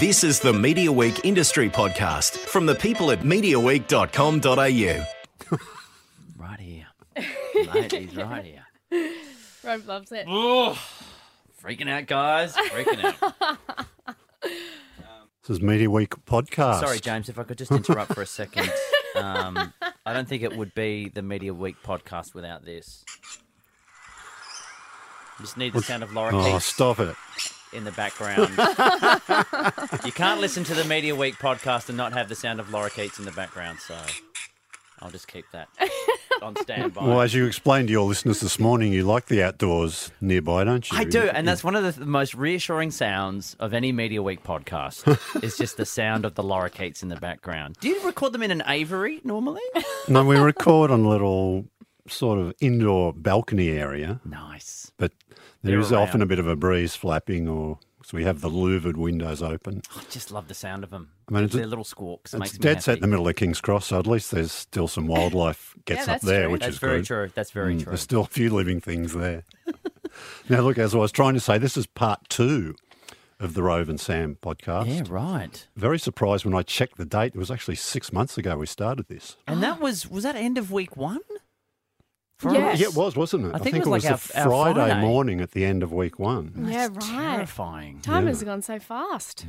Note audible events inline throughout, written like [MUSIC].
This is the Media Week Industry Podcast from the people at MediaWeek.com.au. Right here. Mate, he's right here. [LAUGHS] Rob loves it. Oh, freaking out, guys. Freaking out. [LAUGHS] This is Media Week podcast. Sorry, James, if I could just interrupt for a second. Um, I don't think it would be the Media Week podcast without this. Just need the sound of Laura Oh, Keith stop it. In the background. [LAUGHS] you can't listen to the Media Week podcast and not have the sound of lorikeets in the background, so I'll just keep that on standby. Well, as you explained to your listeners this morning, you like the outdoors nearby, don't you? I do, and that's one of the, the most reassuring sounds of any Media Week podcast. [LAUGHS] is just the sound of the lorikeets in the background. Do you record them in an aviary normally? No, we record on a little sort of indoor balcony area, nice. but there They're often a bit of a breeze flapping, or so we have the louvered windows open. I just love the sound of them. I mean, it's- their little squawks. It's makes me dead set in the middle of King's Cross, so at least there's still some wildlife gets up that's there, true. which That's is very good. true. That's very Mm, true. There's still a few living things there. [LAUGHS] now, look, as I was trying to say, this is part two of the Rove and Sam podcast. Yeah, right. Very surprised when I checked the date. It was actually six months ago we started this. And that was was that end of week one? For Yes. us? Yeah, it was, wasn't it? I think it was like the our- our Friday, Friday. morning at the end of week one. Yeah, That's right. Terrifying. Time has gone so fast.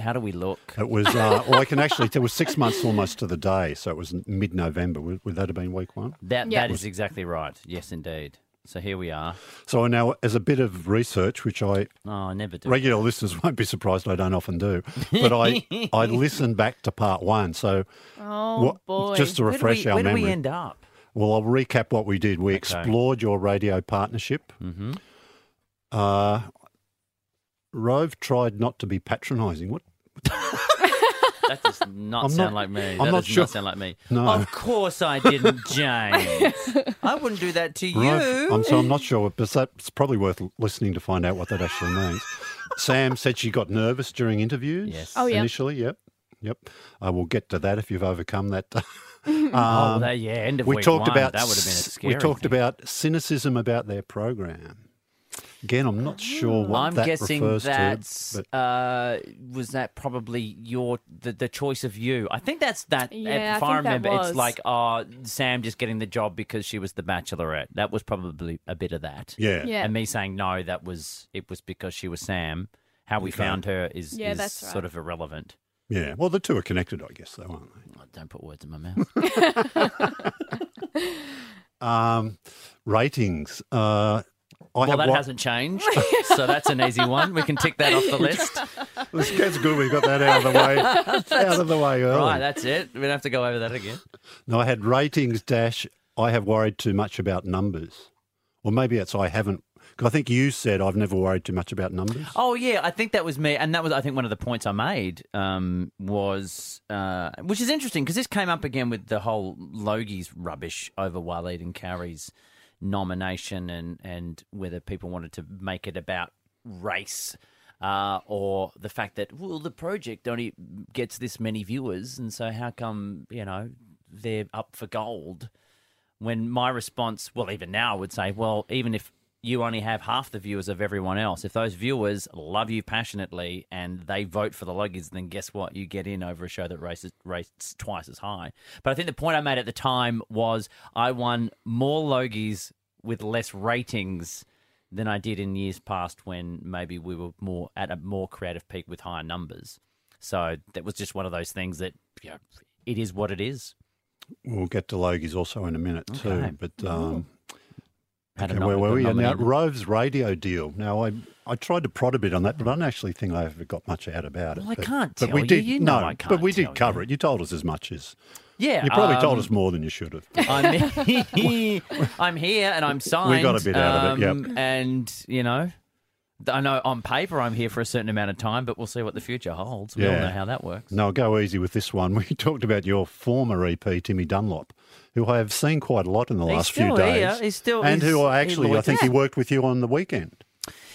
How do we look? It was, uh, [LAUGHS] well, I can actually it was six months almost to the day. So it was mid November. Would, would that have been week one? That Yeah. that is exactly right. Yes, indeed. So here we are. So now, as a bit of research, which I Oh, I never do. regular listeners [LAUGHS] won't be surprised I don't often do, [LAUGHS] but I, I listened back to part one. So Oh, what- boy. just to Where refresh we, our where did memory. we end up? Well, I'll recap what we did. We explored your radio partnership. Mm-hmm. Uh, Rove tried not to be patronising. What? [LAUGHS] That does not I'm sound not- like me. I'm that not does sure. not sound like me. No. Of course I didn't, [LAUGHS] James. I wouldn't do that to you. Rove, I'm, so I'm not sure, but that's probably worth listening to find out what that actually means. Sam said she got nervous during interviews. Yes. Oh, yeah. Initially, yep. Yep. I will get to that if you've overcome that. [LAUGHS] oh, Um, that, yeah, end of we week talked one, about that would have been a s- scary we talked thing. about cynicism about their program. Again, I'm not sure what I'm that guessing refers that's to. But uh, was that probably your the, the choice of you. I think that's that. Yeah, if I I, think that remember, was. it's like oh, Sam just getting the job because she was the Bachelorette. That was probably a bit of that. yeah. Yeah. And me saying no, that was it was because she was Sam. How we Okay. found her is, Yeah, is that's right. sort of irrelevant. Yeah. Well, the two are connected, I guess, though, aren't they? Oh, don't put words in my mouth. [LAUGHS] Um, ratings. Uh, I well, that wa- hasn't changed, so that's an easy one. We can tick that off the list. [LAUGHS] That's good. We got that out of the way. [LAUGHS] out of the way early. Right, that's it. We don't have to go over that again. no, I had ratings dash. I have worried too much about numbers, or maybe it's I haven't. 'Cause I think you said I've never worried too much about numbers. Oh yeah, I think that was me, and that was I think one of the points I made um, was, uh, which is interesting because this came up again with the whole Logie's rubbish over Waleed and Carrie's nomination, and and whether people wanted to make it about race. Uh, or the fact that well, the project only gets this many viewers, and so how come you know they're up for gold? when my response, well, even now, I would say, well, even if you only have half the viewers of everyone else, if those viewers love you passionately and they vote for the Logies, then guess what? You get in over a show that races rates twice as high. But I think the point I made at the time was I won more Logies with less ratings than I did in years past when maybe we were more at a more creative peak with higher numbers. So that was just one of those things that you know, it is what it is. We'll get to Logies also in a minute Okay. too. But um, Had okay, where were we? Now. Rove's radio deal. Now, I I tried to prod a bit on that, but I don't actually think I ever got much out about it. Well, I But- can't but tell we you. did, You know no, but we did cover you. it. You told us as much as Yeah, you probably told um, us more than you should have. I'm here, [LAUGHS] [LAUGHS] I'm here and I'm signed. We got a bit out of it, yep. um, And, you know, I know on paper I'm here for a certain amount of time, but we'll see what the future holds. We all know how that works. No, go easy with this one. [LAUGHS] We talked about your former EP, Timmy Dunlop, who I have seen quite a lot in the last few still days. He's still- and he's- who I actually, I think he worked with you on the weekend.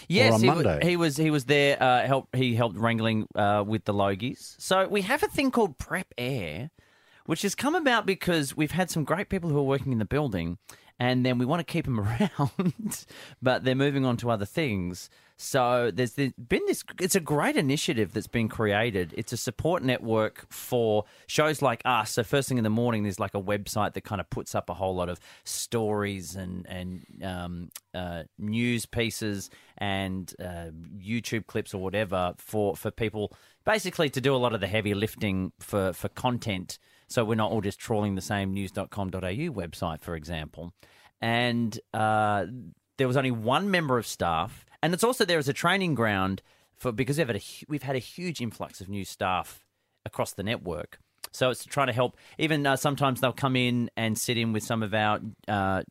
Yes, on he, Monday. he was. He was there. Uh, help. He helped wrangling uh, with the Logies. So we have a thing called Prep Air, which has come about because we've had some great people who are working in the building, and then we want to keep them [LAUGHS] around, but they're moving on to other things. So there's been this. It's a great initiative that's been created. It's a support network for shows like us. So first thing in the morning, there's like a website that kind of puts up a whole lot of stories and and um, uh, news pieces and uh, YouTube clips or whatever for for people basically to do a lot of the heavy lifting for for content. So we're not all just trawling the same news.com.au website, for example. And uh, there was only one member of staff, and it's also there as a training ground for because we've had a we've had a huge influx of new staff across the network. So it's trying to help. Even uh, sometimes they'll come in and sit in with some of our uh,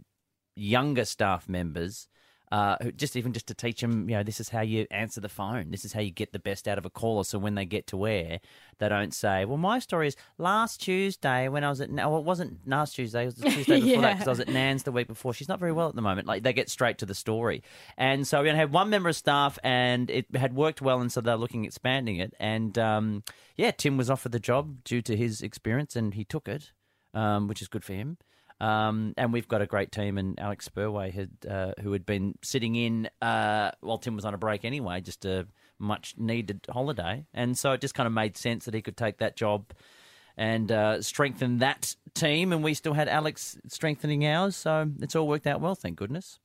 younger staff members. Uh, just even just to teach them, you know, this is how you answer the phone. This is how you get the best out of a caller. So when they get to air, they don't say, "Well, my story is last Tuesday when I was at." No, it wasn't last Tuesday. It was the [LAUGHS] Tuesday before that because I was at Nan's the week before. She's not very well at the moment. Like they get straight to the story, and so we only had one member of staff, and it had worked well, and so they're looking at expanding it. And um, yeah, Tim was offered the job due to his experience, and he took it, um, which is good for him. Um, and we've got a great team, and Alex Spurway had uh, who had been sitting in uh, while Tim was on a break anyway, just a much needed holiday, and so it just kind of made sense that he could take that job and uh, strengthen that team. And we still had Alex strengthening ours, so it's all worked out well, thank goodness.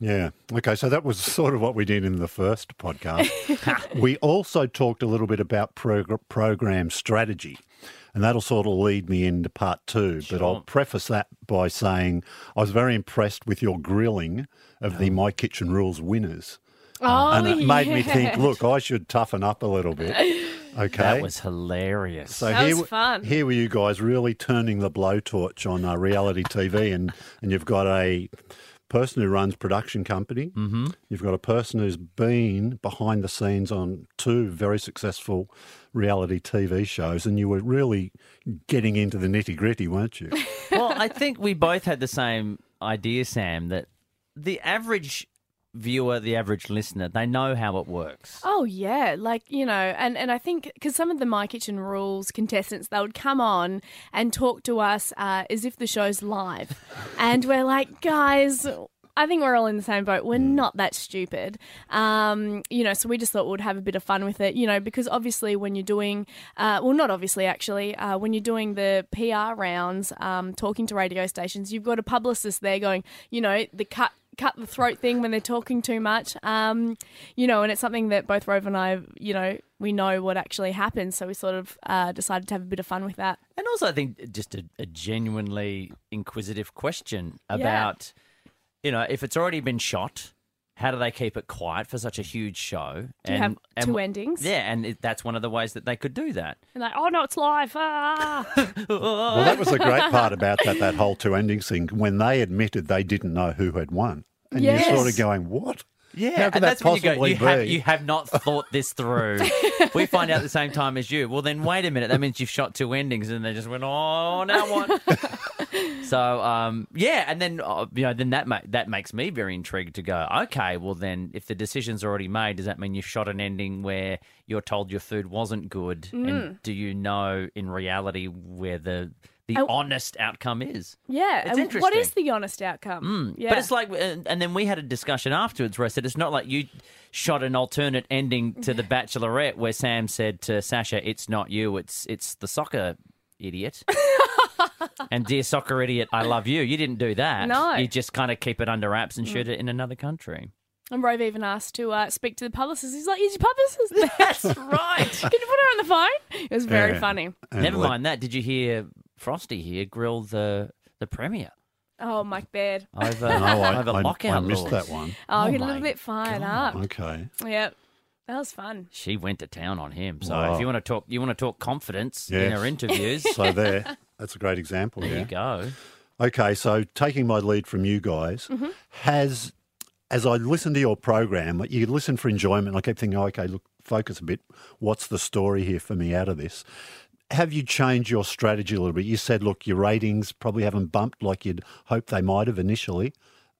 Yeah. Okay. So that was [LAUGHS] sort of what we did in the first podcast. [LAUGHS] we also talked a little bit about progr- program strategy. And that'll sort of lead me into part two. But I'll preface that by saying I was very impressed with your grilling of the My Kitchen Rules winners. Oh, and it made me think, look, I should toughen up a little bit. [LAUGHS] Okay. That was hilarious. So That here, was fun. here were you guys really turning the blowtorch on uh, reality TV, [LAUGHS] and, and you've got a person who runs production company. Mm-hmm. You've got a person who's been behind the scenes on two very successful reality TV shows, and you were really getting into the nitty gritty, weren't you? [LAUGHS] well, I think we both had the same idea, Sam, that the average viewer, the average listener, they know how it works. Oh yeah, like you know, and and I think because some of the My Kitchen Rules contestants, they would come on and talk to us uh, as if the show's live, and we're like, guys. I think we're all in the same boat. We're not that stupid. Um, you know, so we just thought we'd have a bit of fun with it, you know, because obviously when you're doing, uh, well, not obviously actually, uh, when you're doing the PR rounds, um, talking to radio stations, you've got a publicist there going, you know, the cut cut the throat thing when they're talking too much. Um, you know, and it's something that both Rove and I, you know, we know what actually happens. So we sort of uh, decided to have a bit of fun with that. And also, I think just a, a genuinely inquisitive question about, you know, if it's already been shot, how do they keep it quiet for such a huge show? Do you have two endings? Yeah, and it, that's one of the ways that they could do that. And [LAUGHS] like, oh no, it's live. Ah. [LAUGHS] well, that was the great part about that that whole two endings thing. When they admitted they didn't know who had won, and Yes. you're sort of going, "What? Yeah, How could and that that's when you go. possibly You have, be? you have not thought this through. [LAUGHS] we find out at the same time as you. Well, then wait a minute. That means you've shot two endings, and they just went, "Oh, now what?" [LAUGHS] so, um, yeah, and then uh, you know, then that ma- that makes me very intrigued to go. Okay, well, then if the decision's are already made, does that mean you've shot an ending where you're told your food wasn't good, Mm. and do you know in reality where the the Oh. honest outcome is? yeah. It's and what is the honest outcome? yeah. But it's like, and and then we had a discussion afterwards where I said it's not like you shot an alternate ending to The Bachelorette where Sam said to Sasha, "It's not you, it's it's the soccer idiot." [LAUGHS] and dear soccer idiot, I love you. You didn't do that. No. you just kind of keep it under wraps and shoot it in another country. and Rove even asked to uh, speak to the publicist. He's like, "Is your publicist there? [LAUGHS] That's right. [LAUGHS] Can you put her on the phone?" It was very Yeah. funny. And Never let- mind that. Did you hear Frosty here grill the the premier Oh, Mike Baird. over No, I, over I- lockout I missed laws? that one. Oh, Oh get a little bit fired God. up. Okay. Yep, that was fun. She went to town on him. So Wow. if you want to talk, you want to talk confidence in Yes. her interviews. So there, that's a great example. There Yeah. you go. Okay, so taking my lead from you guys, mm-hmm. has as I listened to your program, you listen for enjoyment. I kept thinking, oh, okay, look, focus a bit. What's the story here for me out of this? Have you changed your strategy a little bit? You said, look, your ratings probably haven't bumped like you'd hoped they might have initially.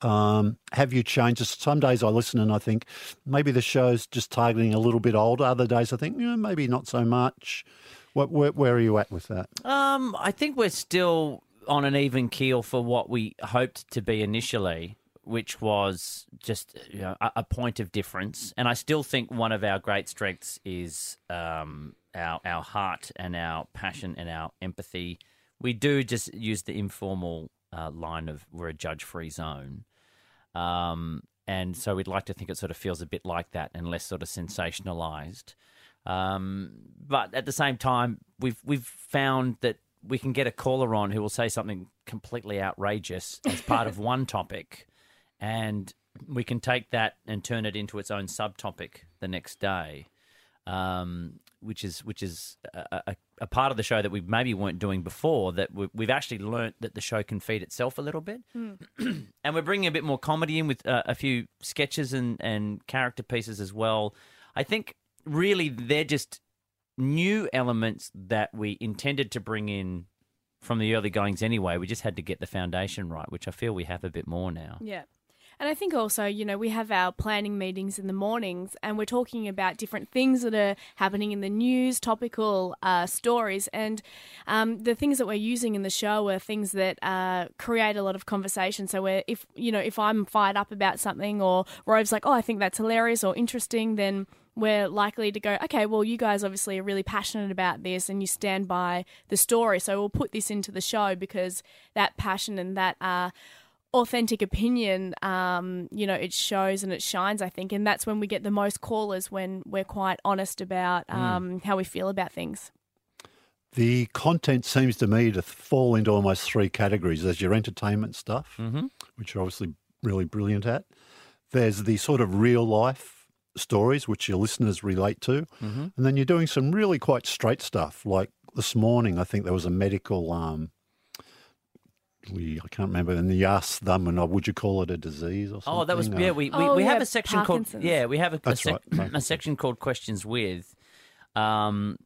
Um, have you changed? Some days I listen and I think maybe the show's just targeting a little bit older. Other days I think, yeah, maybe not so much. What, where, where are you at with that? Um, I think we're still on an even keel for what we hoped to be initially, which was just you know, a, a point of difference. And I still think one of our great strengths is um, our our heart and our passion and our empathy. We do just use the informal uh, line of we're a judge free zone. Um, and so we'd like to think it sort of feels a bit like that and less sort of sensationalized. Um, but at the same time, we've we've found that we can get a caller on who will say something completely outrageous as part of [LAUGHS] one topic, and we can take that and turn it into its own subtopic the next day, um, which is which is a, a, a part of the show that we maybe weren't doing before. That we, we've actually learnt that the show can feed itself a little bit, [CLEARS THROAT] and we're bringing a bit more comedy in with uh, a few sketches and and character pieces as well. I think really they're just new elements that we intended to bring in from the early goings anyway. We just had to get the foundation right, which I feel we have a bit more now. Yeah. And I think also, you know, we have our planning meetings in the mornings and we're talking about different things that are happening in the news, topical uh, stories. And um, the things that we're using in the show are things that uh, create a lot of conversation. So, where if, you know, if I'm fired up about something or Rove's like, oh, I think that's hilarious or interesting, then we're likely to go, okay, well, you guys obviously are really passionate about this and you stand by the story. So we'll put this into the show because that passion and that uh, authentic opinion, um, you know, it shows and it shines, I think. And that's when we get the most callers when we're quite honest about um, how we feel about things. The content seems to me to fall into almost three categories. There's your entertainment stuff, which you're obviously really brilliant at. There's the sort of real life stories, which your listeners relate to. And then you're doing some really quite straight stuff. Like this morning, I think there was a medical, um, we, I can't remember, and you asked them, and uh, would you call it a disease or something? Oh, that was yeah. We we, Oh, we have a section called yeah. We have a, a, That's sec- right, a section called questions with, um,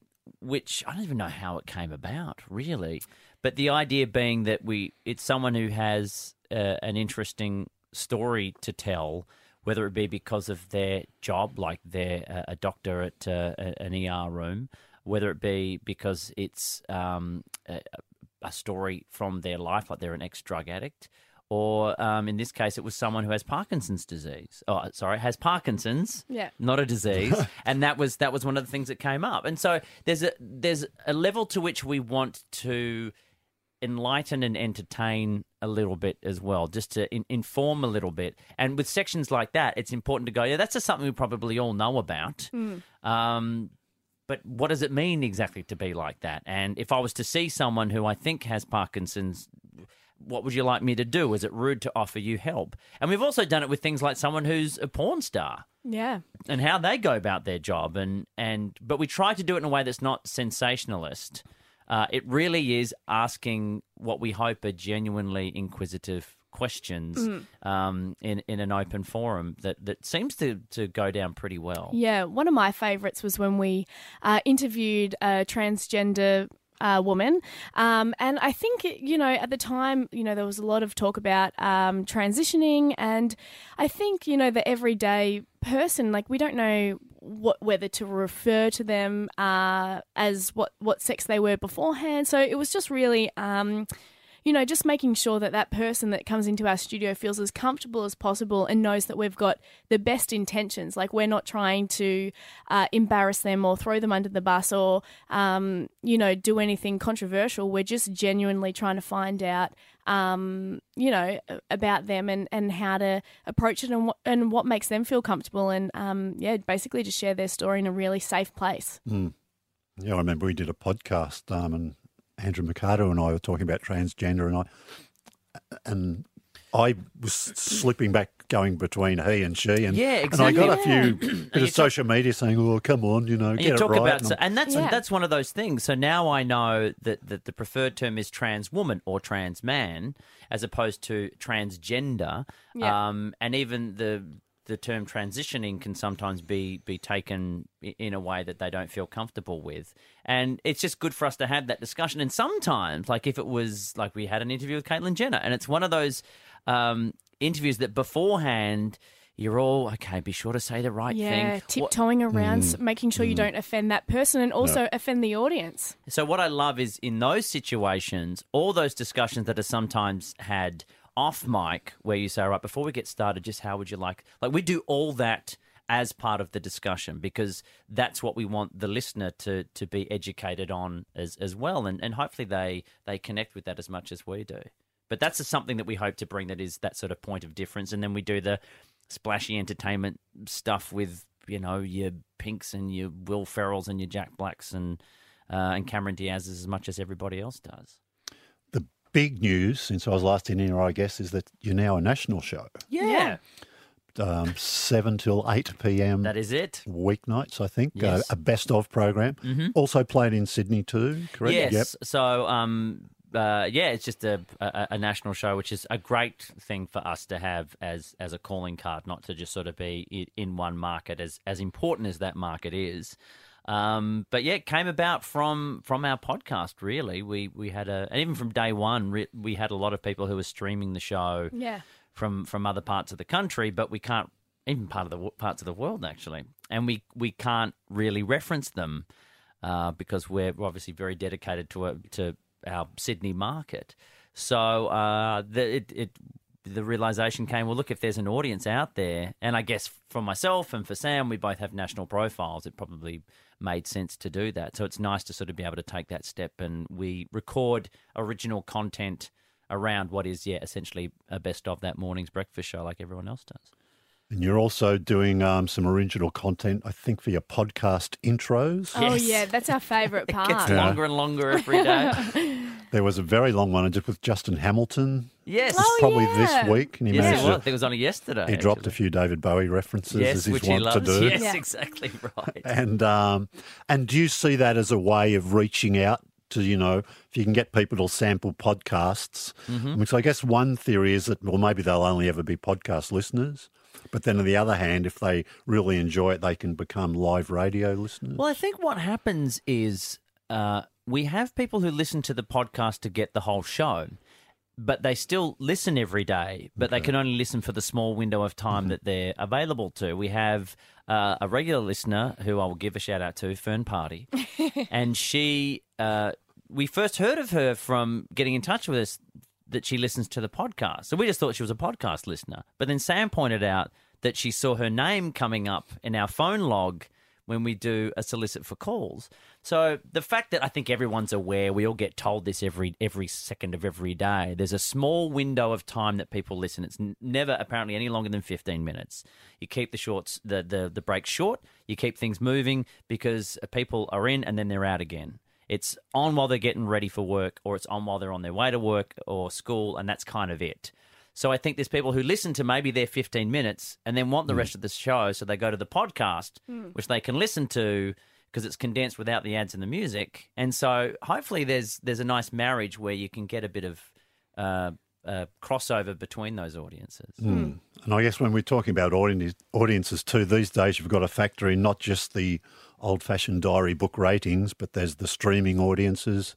which I don't even know how it came about really, but the idea being that we it's someone who has uh, an interesting story to tell. Whether it be because of their job, like they're a- a doctor at uh, a- an ER room, whether it be because it's um, a, a story from their life, like they're an ex drug addict, or um, in this case, it was someone who has Parkinson's disease. Oh, sorry, has Parkinson's, Yeah. not a disease, [LAUGHS] and that was that was one of the things that came up. And so there's a there's a level to which we want to enlighten and entertain a little bit as well, just to in- inform a little bit. And with sections like that, it's important to go, yeah, that's just something we probably all know about. Um, but what does it mean exactly to be like that? And if I was to see someone who I think has Parkinson's, what would you like me to do? Is it rude to offer you help? And we've also done it with things like someone who's a porn star Yeah. and how they go about their job and and but we try to do it in a way that's not sensationalist uh, it really is asking what we hope are genuinely inquisitive questions um, in in an open forum that that seems to to go down pretty well Yeah, one of my favourites was when we uh, interviewed a transgender uh, woman. Um, and I think, you know, at the time, you know, there was a lot of talk about um, transitioning. And I think, you know, the everyday person, like, we don't know what whether to refer to them uh, as what, what sex they were beforehand. So it was just really. Um, you know, just making sure that that person that comes into our studio feels as comfortable as possible and knows that we've got the best intentions. Like we're not trying to uh, embarrass them or throw them under the bus or, um, you know, do anything controversial. We're just genuinely trying to find out, um, you know, about them and, and how to approach it and what, and what makes them feel comfortable. And, um, yeah, basically just share their story in a really safe place. Yeah, I remember we did a podcast, um, and Andrew Mercado and I were talking about transgender, and I and I was slipping back, going between he and she, and Yeah, and I got a exactly. few [CLEARS THROAT] bit of social media saying, "Oh, come on, you know, And get you it right." about And so, and that's Yeah. that's one of those things. So now I know that, that the preferred term is trans woman or trans man as opposed to transgender. Yeah. Um, and even the the term transitioning can sometimes be be taken in a way that they don't feel comfortable with. And it's just good for us to have that discussion. And sometimes, like if it was like we had an interview with Caitlyn Jenner, and it's one of those um, interviews that beforehand you're all okay. Be sure to say the right Yeah, thing. What- tiptoeing around, s making sure you don't offend that person and also offend the audience. So what I love is in those situations, all those discussions that are sometimes had off mic, where you say, "All right, before we get started, just how would you like?" Like we do all that as part of the discussion because that's what we want the listener to to be educated on as as well, and and hopefully they they connect with that as much as we do. But that's something that we hope to bring that is that sort of point of difference, and then we do the splashy entertainment stuff with you know your Pinks and your Will Ferrells and your Jack Blacks and uh, and Cameron Diaz as much as everybody else does. The big news since I was last in here, I guess, is that you're now a national show. Yeah, Um, 7 till 8 p.m. that is it. weeknights, I think. Yes. Uh, a best of program. Also played in Sydney too, correct? Yes. Yep. So, um, uh, yeah, it's just a, a a national show, which is a great thing for us to have as as a calling card, not to just sort of be in one market, as as important as that market is. Um, but yeah, it came about from from our podcast. Really, we we had a and even from day one, re- we had a lot of people who were streaming the show Yeah. from from other parts of the country, but we can't even part of the parts of the world actually, and we we can't really reference them uh, because we're obviously very dedicated to a, to our Sydney market. So uh, the, it, it the realization came, well, look, if there's an audience out there, and I guess for myself and for Sam, we both have national profiles. It probably made sense to do that. So it's nice to sort of be able to take that step, and we record original content around what is, yeah, essentially a best of that morning's breakfast show, like everyone else does. And you're also doing um, some original content, I think, for your podcast intros. Oh Yes. yeah, that's our favourite [LAUGHS] It gets part. longer and longer every day. [LAUGHS] There was a very long one just with Justin Hamilton. yes. Oh, probably yeah. this week. And he Yes, managed it was. I to, think it was only yesterday. he dropped a actually. few David Bowie references yes, as he's which he wont loves. to do. Yes, Yeah. exactly [LAUGHS] right. And um, and do you see that as a way of reaching out to you know if you can get people to sample podcasts? Mm-hmm. I mean, so I guess one theory is that well maybe they'll only ever be podcast listeners, but then on the other hand, if they really enjoy it, they can become live radio listeners. Well, I think what happens is uh, we have people who listen to the podcast to get the whole show, but they still listen every day, but they can only listen for the small window of time that they're available to. We have uh, a regular listener who I will give a shout out to, Fern Party, [LAUGHS] and she. Uh, we first heard of her from getting in touch with us that she listens to the podcast. So we just thought she was a podcast listener. But then Sam pointed out that she saw her name coming up in our phone log when we do a solicit for calls. So the fact that I think everyone's aware, we all get told this every every second of every day. There's a small window of time that people listen. It's never apparently any longer than 15 minutes. You keep the shorts the the the breaks short. You keep things moving because people are in and then they're out again. It's on while they're getting ready for work, or it's on while they're on their way to work or school, and that's kind of it. So I think there's people who listen to maybe their 15 minutes and then want the rest of the show, so they go to the podcast, which they can listen to because it's condensed without the ads and the music. And so hopefully there's there's a nice marriage where you can get a bit of uh, uh, crossover between those audiences. And I guess when we're talking about audience, audiences too, these days you've got to factor in not just the old fashioned diary book ratings, but there's the streaming audiences,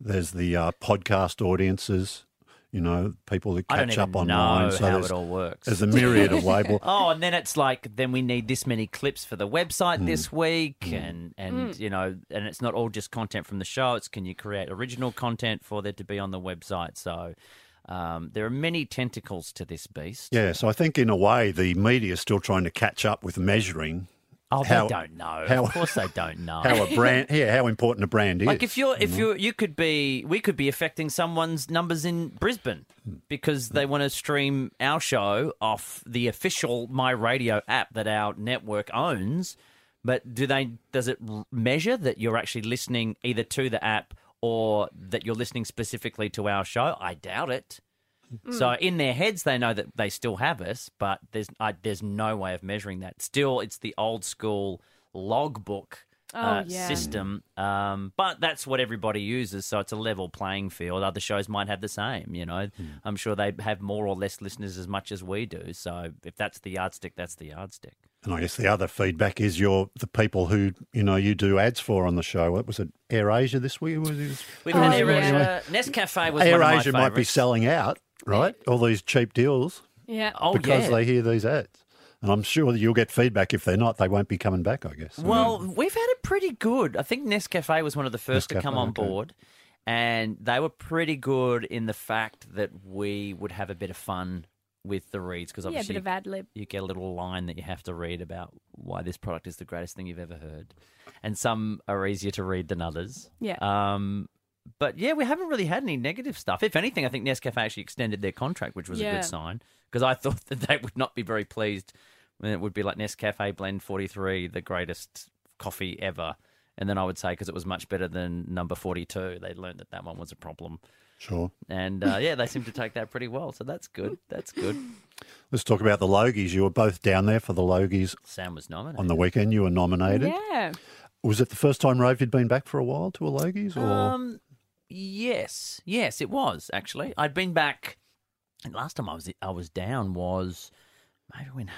there's the uh, podcast audiences, you know, people that I don't catch even up online. know so how it all works. there's a myriad of labels. [LAUGHS] Oh, and then it's like then we need this many clips for the website Hmm. this week, and and Mm. you know, and it's not all just content from the show. It's can you create original content for there to be on the website? So um, there are many tentacles to this beast. Yeah, so I think in a way the media is still trying to catch up with measuring Oh, they How- don't know. how- of course, they don't [LAUGHS] know. how a brand, [LAUGHS] yeah, how important a brand is. Like if you're if you you could be we could be affecting someone's numbers in Brisbane because they want to stream our show off the official My Radio app that our network owns. But do they does it measure that you're actually listening either to the app or that you're listening specifically to our show? I doubt it. So in their heads, they know that they still have us, but there's I, there's no way of measuring that. Still, it's the old school logbook uh, Oh, yeah. system, um, but that's what everybody uses. So it's a level playing field. Other shows might have the same. You know, I'm sure they have more or less listeners as much as we do. So if that's the yardstick, that's the yardstick. And I guess the other feedback is you're the people who you know you do ads for on the show. What was it? Air Asia this week? Was it? We've Oh, had Air. Asia. Nescafe was Air one of my Asia might be selling out, right? All these cheap deals Yeah. Oh because yeah. they hear these ads. And I'm sure that you'll get feedback. If they're not, they won't be coming back, I guess. Well, we've had it pretty good. I think Nescafe was one of the first to come on okay. board, and they were pretty good in the fact that we would have a bit of fun with the reads because Yeah, a obviously bit of ad lib. you get a little line that you have to read about why this product is the greatest thing you've ever heard, and some are easier to read than others. Yeah. Um, but yeah, we haven't really had any negative stuff. If anything, I think Nescafe actually extended their contract, which was a good sign because I [LAUGHS] thought that they would not be very pleased when it would be like Nescafe Blend 43, the greatest coffee ever. And then I would say because it was much better than number 42, they learned that that one was a problem. Sure. And uh, yeah, they seem to take that pretty well. So that's good. That's good. Let's talk about the Logies. You were both down there for the Logies Sam was nominated. on the weekend. You were nominated. Yeah. Was it the first time Rove had been back for a while to a Logies? Or Um, yes, yes, it was actually. I'd been back. And last time I was I was down was maybe when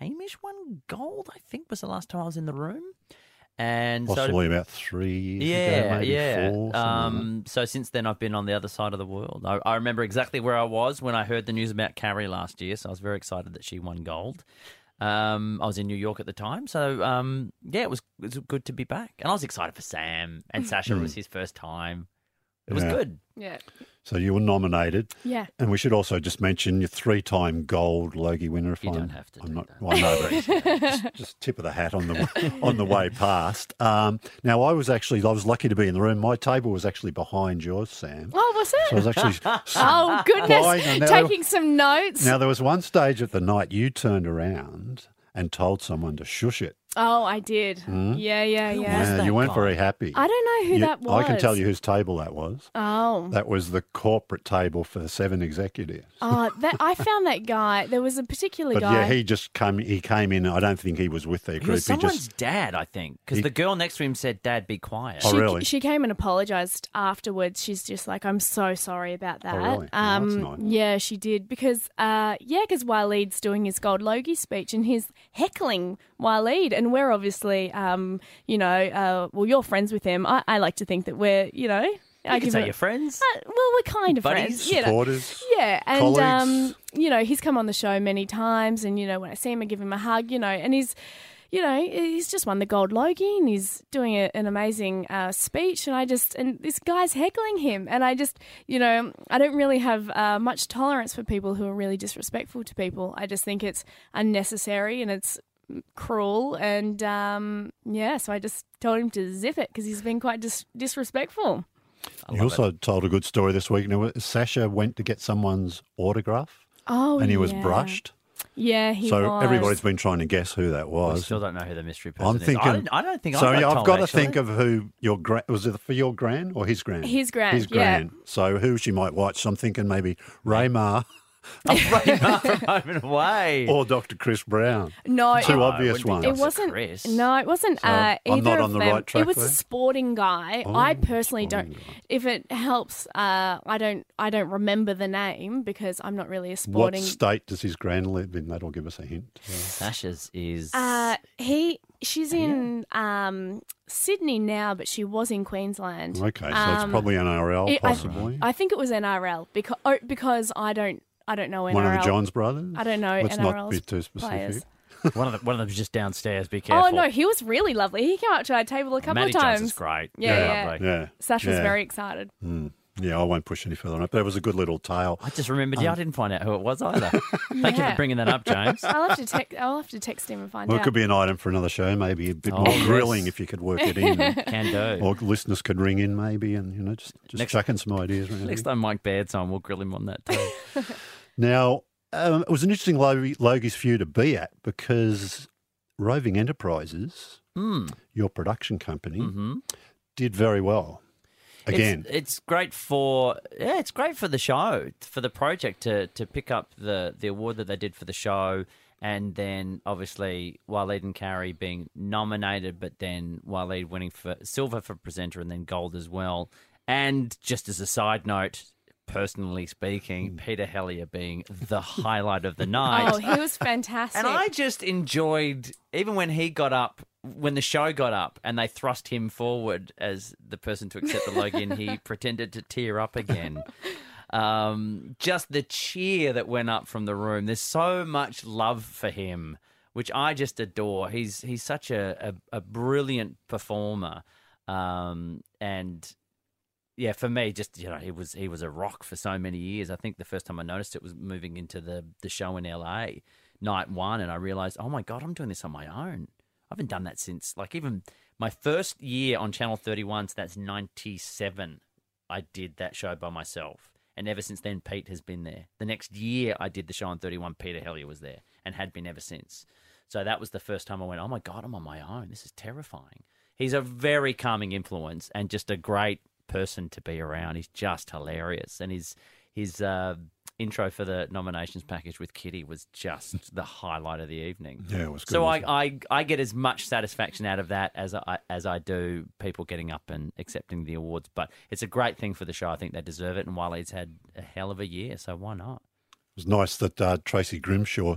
Hamish won gold. I think was the last time I was in the room. And so possibly about three years yeah, ago, maybe yeah. four. something like. Um, so since then, I've been on the other side of the world. I, I remember exactly where I was when I heard the news about Carrie last year. So I was very excited that she won gold. Um, I was in New York at the time, so um, yeah, it was it was good to be back, and I was excited for Sam and Sasha. It was his first time. It was. Yeah. good. Yeah. So you were nominated. Yeah. And we should also just mention your three-time gold Logie winner. If You I'm, don't have to I'm do not. that. Well, no, but [LAUGHS] just, just tip of the hat on the on the way past. Um, now, I was actually I was lucky to be in the room. My table was actually behind yours, Sam. Oh, was it? So I was actually. [LAUGHS] oh, goodness. Fine, and now- Taking some notes. now there was one stage of the night you turned around and told someone to shush it. Oh, I did. Yeah, yeah, Who yeah. was Yeah, that you weren't guy? very happy. I don't know who You- that was. I can tell you whose table that was. Oh. That was the corporate table for the seven executives. Oh, that I found that guy. There was a particular But guy. yeah, he just came. He came in. I don't think he was with their He group. was He someone's just dad, I think, because the girl next to him said, "Dad, be quiet." Oh, she, really? she came and apologized afterwards. She's just like, I'm so sorry about that. Oh, really? Oh, Um, that's nice. Yeah, she did because, uh, yeah, because Waleed's doing his gold Logie speech and he's heckling Waleed, and we're obviously, um, you know, uh, well, you're friends with him. I, I like to think that we're, you know, I you can say your friends. Uh, well, we're kind of Buddies? friends, you know. supporters. Yeah, and um, you know, he's come on the show many times, and you know, when I see him, I give him a hug, you know, and he's, you know, he's just won the gold Logie, and he's doing a, an amazing uh, speech, and I just, and this guy's heckling him, and I just, you know, I don't really have uh, much tolerance for people who are really disrespectful to people. I just think it's unnecessary and it's cruel, and um, yeah, so I just told him to zip it because he's been quite dis- disrespectful. He also told a good story this week. Now, Sasha went to get someone's autograph, Oh, and he was brushed. Yeah, he so was. everybody's been trying to guess who that I was. still don't know who the mystery person I'm is. thinking. I don't, I don't think so. I got yeah, I've told, got to think of who your grand was it for your grand or his grand? His grand, His grand. yeah. grand. So who she might watch? So I'm thinking maybe Ray Meagher [LAUGHS] Ray Meagher from Home and Away. or Dr. Chris Brown. No, Two it- obvious wouldn't ones. It wasn't. Chris. No, it wasn't. So, uh, I'm either not of on the them. right track It was there? a sporting guy. Oh, I personally don't. guy. If it helps, uh, I don't. I don't remember the name because I'm not really a sporting. What state does his grand live in? That'll give us a hint. Sasha's is. Uh, he. She's in um, Sydney now, but she was in Queensland. Okay, so it's Um, probably NRL, it- I- possibly. I think it was NRL because oh, because I don't. I don't know NRL. One of the Johns brothers. I don't know Let's not NRL's be too specific. players. [LAUGHS] [LAUGHS] one of the, one of them's just downstairs. Be oh, careful. Oh no, he was really lovely. He came up to our table a couple Matty of Johns times. is great. Yeah, Very yeah. lovely. Yeah, Sasha's yeah. very excited. Hmm. Yeah, I won't push any further on it. But it was a good little tale. I just remembered. Yeah, I didn't find out who it was either. [LAUGHS] Thank you for bringing that up, James. I'll have to text. I'll have to text him and find out. Well, out. it could be an item for another show, maybe a bit Oh, more yes. grilling if you could work it in. [LAUGHS] Can do. or listeners could ring in maybe and, you know, just, just Next- chucking some ideas around. Next time Mike Baird's on, we'll grill him on that too. [LAUGHS] Now, um, it was an interesting Lo- Logie's for you to be at because Roving Enterprises, Mm. your production company, hmm did very well. Again, it's, it's great for yeah, it's great for the show for the project to to pick up the the award that they did for the show, and then obviously Waleed and Carrie being nominated, but then Waleed winning for silver for presenter and then gold as well. And just as a side note. Personally speaking, hmm. Peter Hellier being the highlight of the [LAUGHS] oh, night. Oh, he was fantastic. And I just enjoyed, even when he got up, when the show got up and they thrust him forward as the person to accept the Logan, he [LAUGHS] pretended to tear up again. Um, just the cheer that went up from the room. There's so much love for him which I just adore. He's he's such a a, a brilliant performer, um, and yeah, for me, just you know, he was he was a rock for so many years. I think the first time I noticed it was moving into the the show in LA, night one, and I realized, oh my god, I'm doing this on my own. I haven't done that since like even my first year on Channel 31. So that's 97. I did that show by myself. And ever since then, Pete has been there. The next year, I did the show on 31. Peter Hellier was there and had been ever since. So that was the first time I went, oh my God, I'm on my own. This is terrifying. He's a very calming influence and just a great person to be around. He's just hilarious. And his, his uh, intro for the nominations package with Kitty was just the highlight of the evening. Yeah, it was good. So I. I, I get as much satisfaction out of that as I as I do people getting up and accepting the awards. But it's a great thing for the show. I think they deserve it. And Wiley's had a hell of a year, so why not? It was nice that uh, Tracy Grimshaw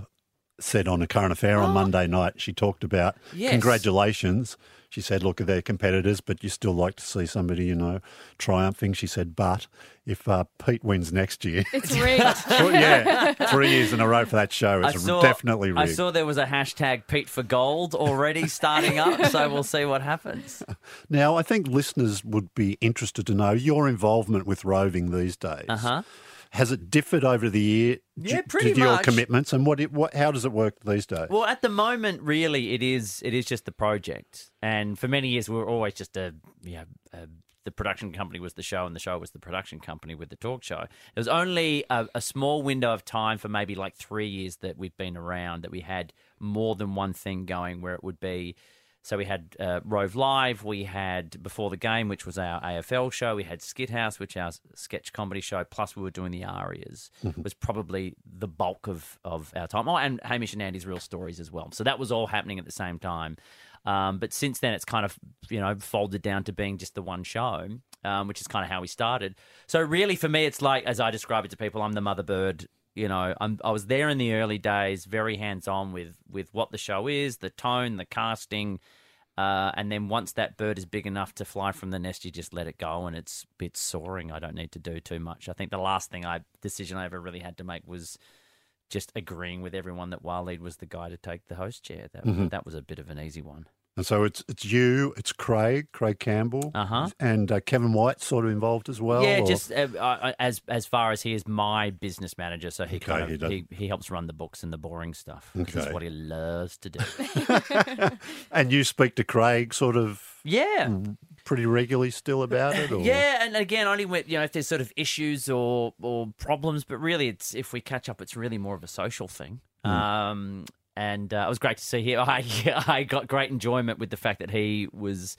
said on a current affair on Monday night. She talked about Oh. Yes. congratulations. She said, "Look, they're competitors, but you still like to see somebody, you know, triumphing." She said, "But if uh, Pete wins next year, It's rigged. [LAUGHS] well, yeah, three years in a row for that show, it's definitely really I saw there was a hashtag Pete for Gold already starting up, [LAUGHS] so we'll see what happens. Now, I think listeners would be interested to know your involvement with roving these days. Uh huh. Has it differed over the year? Yeah, pretty to your much. commitments, and what, it, what? How does it work these days? Well, at the moment, really, it is it is just the project, and for many years we were always just a yeah. A, the production company was the show, and the show was the production company with the talk show. There was only a, a small window of time for maybe like three years that we've been around that we had more than one thing going, where it would be. So we had uh, Rove Live, we had Before the Game, which was our AFL show, we had Skit House, which our sketch comedy show, plus we were doing the Arias, was probably the bulk of, of our time. Oh, and Hamish and Andy's Real Stories as well. So that was all happening at the same time. Um, but since then, it's kind of, you know, folded down to being just the one show, um, which is kind of how we started. So really, for me, it's like, as I describe it to people, I'm the mother bird you know I'm, i was there in the early days very hands on with with what the show is the tone the casting uh, and then once that bird is big enough to fly from the nest you just let it go and it's it's soaring. I don't need to do too much. I think the last thing i decision i ever really had to make was just agreeing with everyone that Waleed was the guy to take the host chair. That, that was a bit of an easy one and so it's it's you, it's Craig, Craig Campbell, Uh-huh. and uh, Kevin White sort of involved as well. yeah, or- just uh, uh, as as far as he is my business manager, so he Okay, kind of does- he, he helps run the books and the boring stuff. Okay. what he loves to do. [LAUGHS] [LAUGHS] and you speak to Craig sort of yeah, pretty regularly still about it. Or? yeah, and again, only with you know if there's sort of issues or or problems, but really, it's if we catch up, it's really more of a social thing. Um, and uh, it was great to see him. [LAUGHS] I I got great enjoyment with the fact that he was.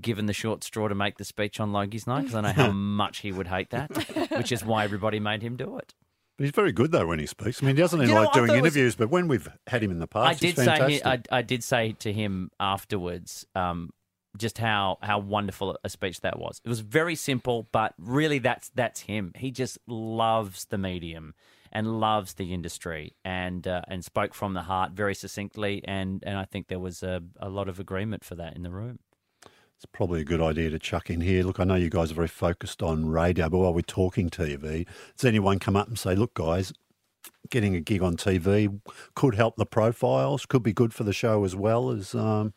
Given the short straw to make the speech on Logie's night, because I know how [LAUGHS] much he would hate that, which is why everybody made him do it. But he's very good though when he speaks. I mean, he doesn't You know, like I doing thought it was- interviews, but when we've had him in the past, I did he's say he. I, I did say to him afterwards um, just how how wonderful a speech that was. It was very simple, but really that's that's him. He just loves the medium and loves the industry and uh, and spoke from the heart very succinctly and and I think there was a, a lot of agreement for that in the room. It's probably a good idea to chuck in here. Look, I know you guys are very focused on radio, but while we're talking TV, does anyone come up and say, look, guys, getting a gig on TV could help the profiles, could be good for the show as well as. Um,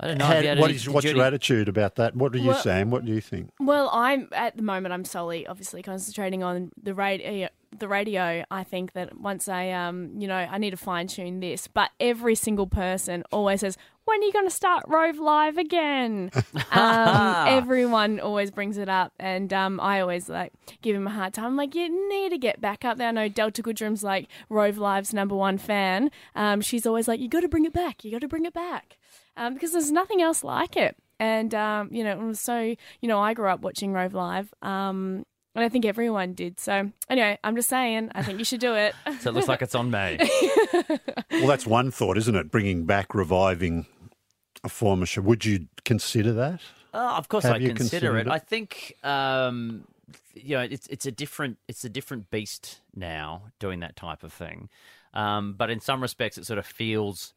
I don't know. how- if had what any- is, what's your attitude about that? What do you, Well- Sam? What do you think? Well, I'm at the moment. I'm solely, obviously, concentrating on the radio. The radio. I think that once I, um, you know, I need to fine tune this. But every single person always says, "When are you going to start Rove Live again?" [LAUGHS] um, everyone always brings it up, and um, I always like give him a hard time. I'm like, you need to get back up there. I know Delta Goodrem's like Rove Live's number one fan. Um, she's always like, you got to bring it back. You got to bring it back um, because there's nothing else like it. And um, you know, it was so you know, I grew up watching Rove Live, um, and I think everyone did. So anyway, I'm just saying, I think you should do it. So it looks like it's on me. [LAUGHS] Well, that's one thought, isn't it? Bringing back, reviving a former show. Would you consider that? Oh, of course, Have I consider it. it? I think um, you know it's it's a different it's a different beast now doing that type of thing. Um, but in some respects, it sort of feels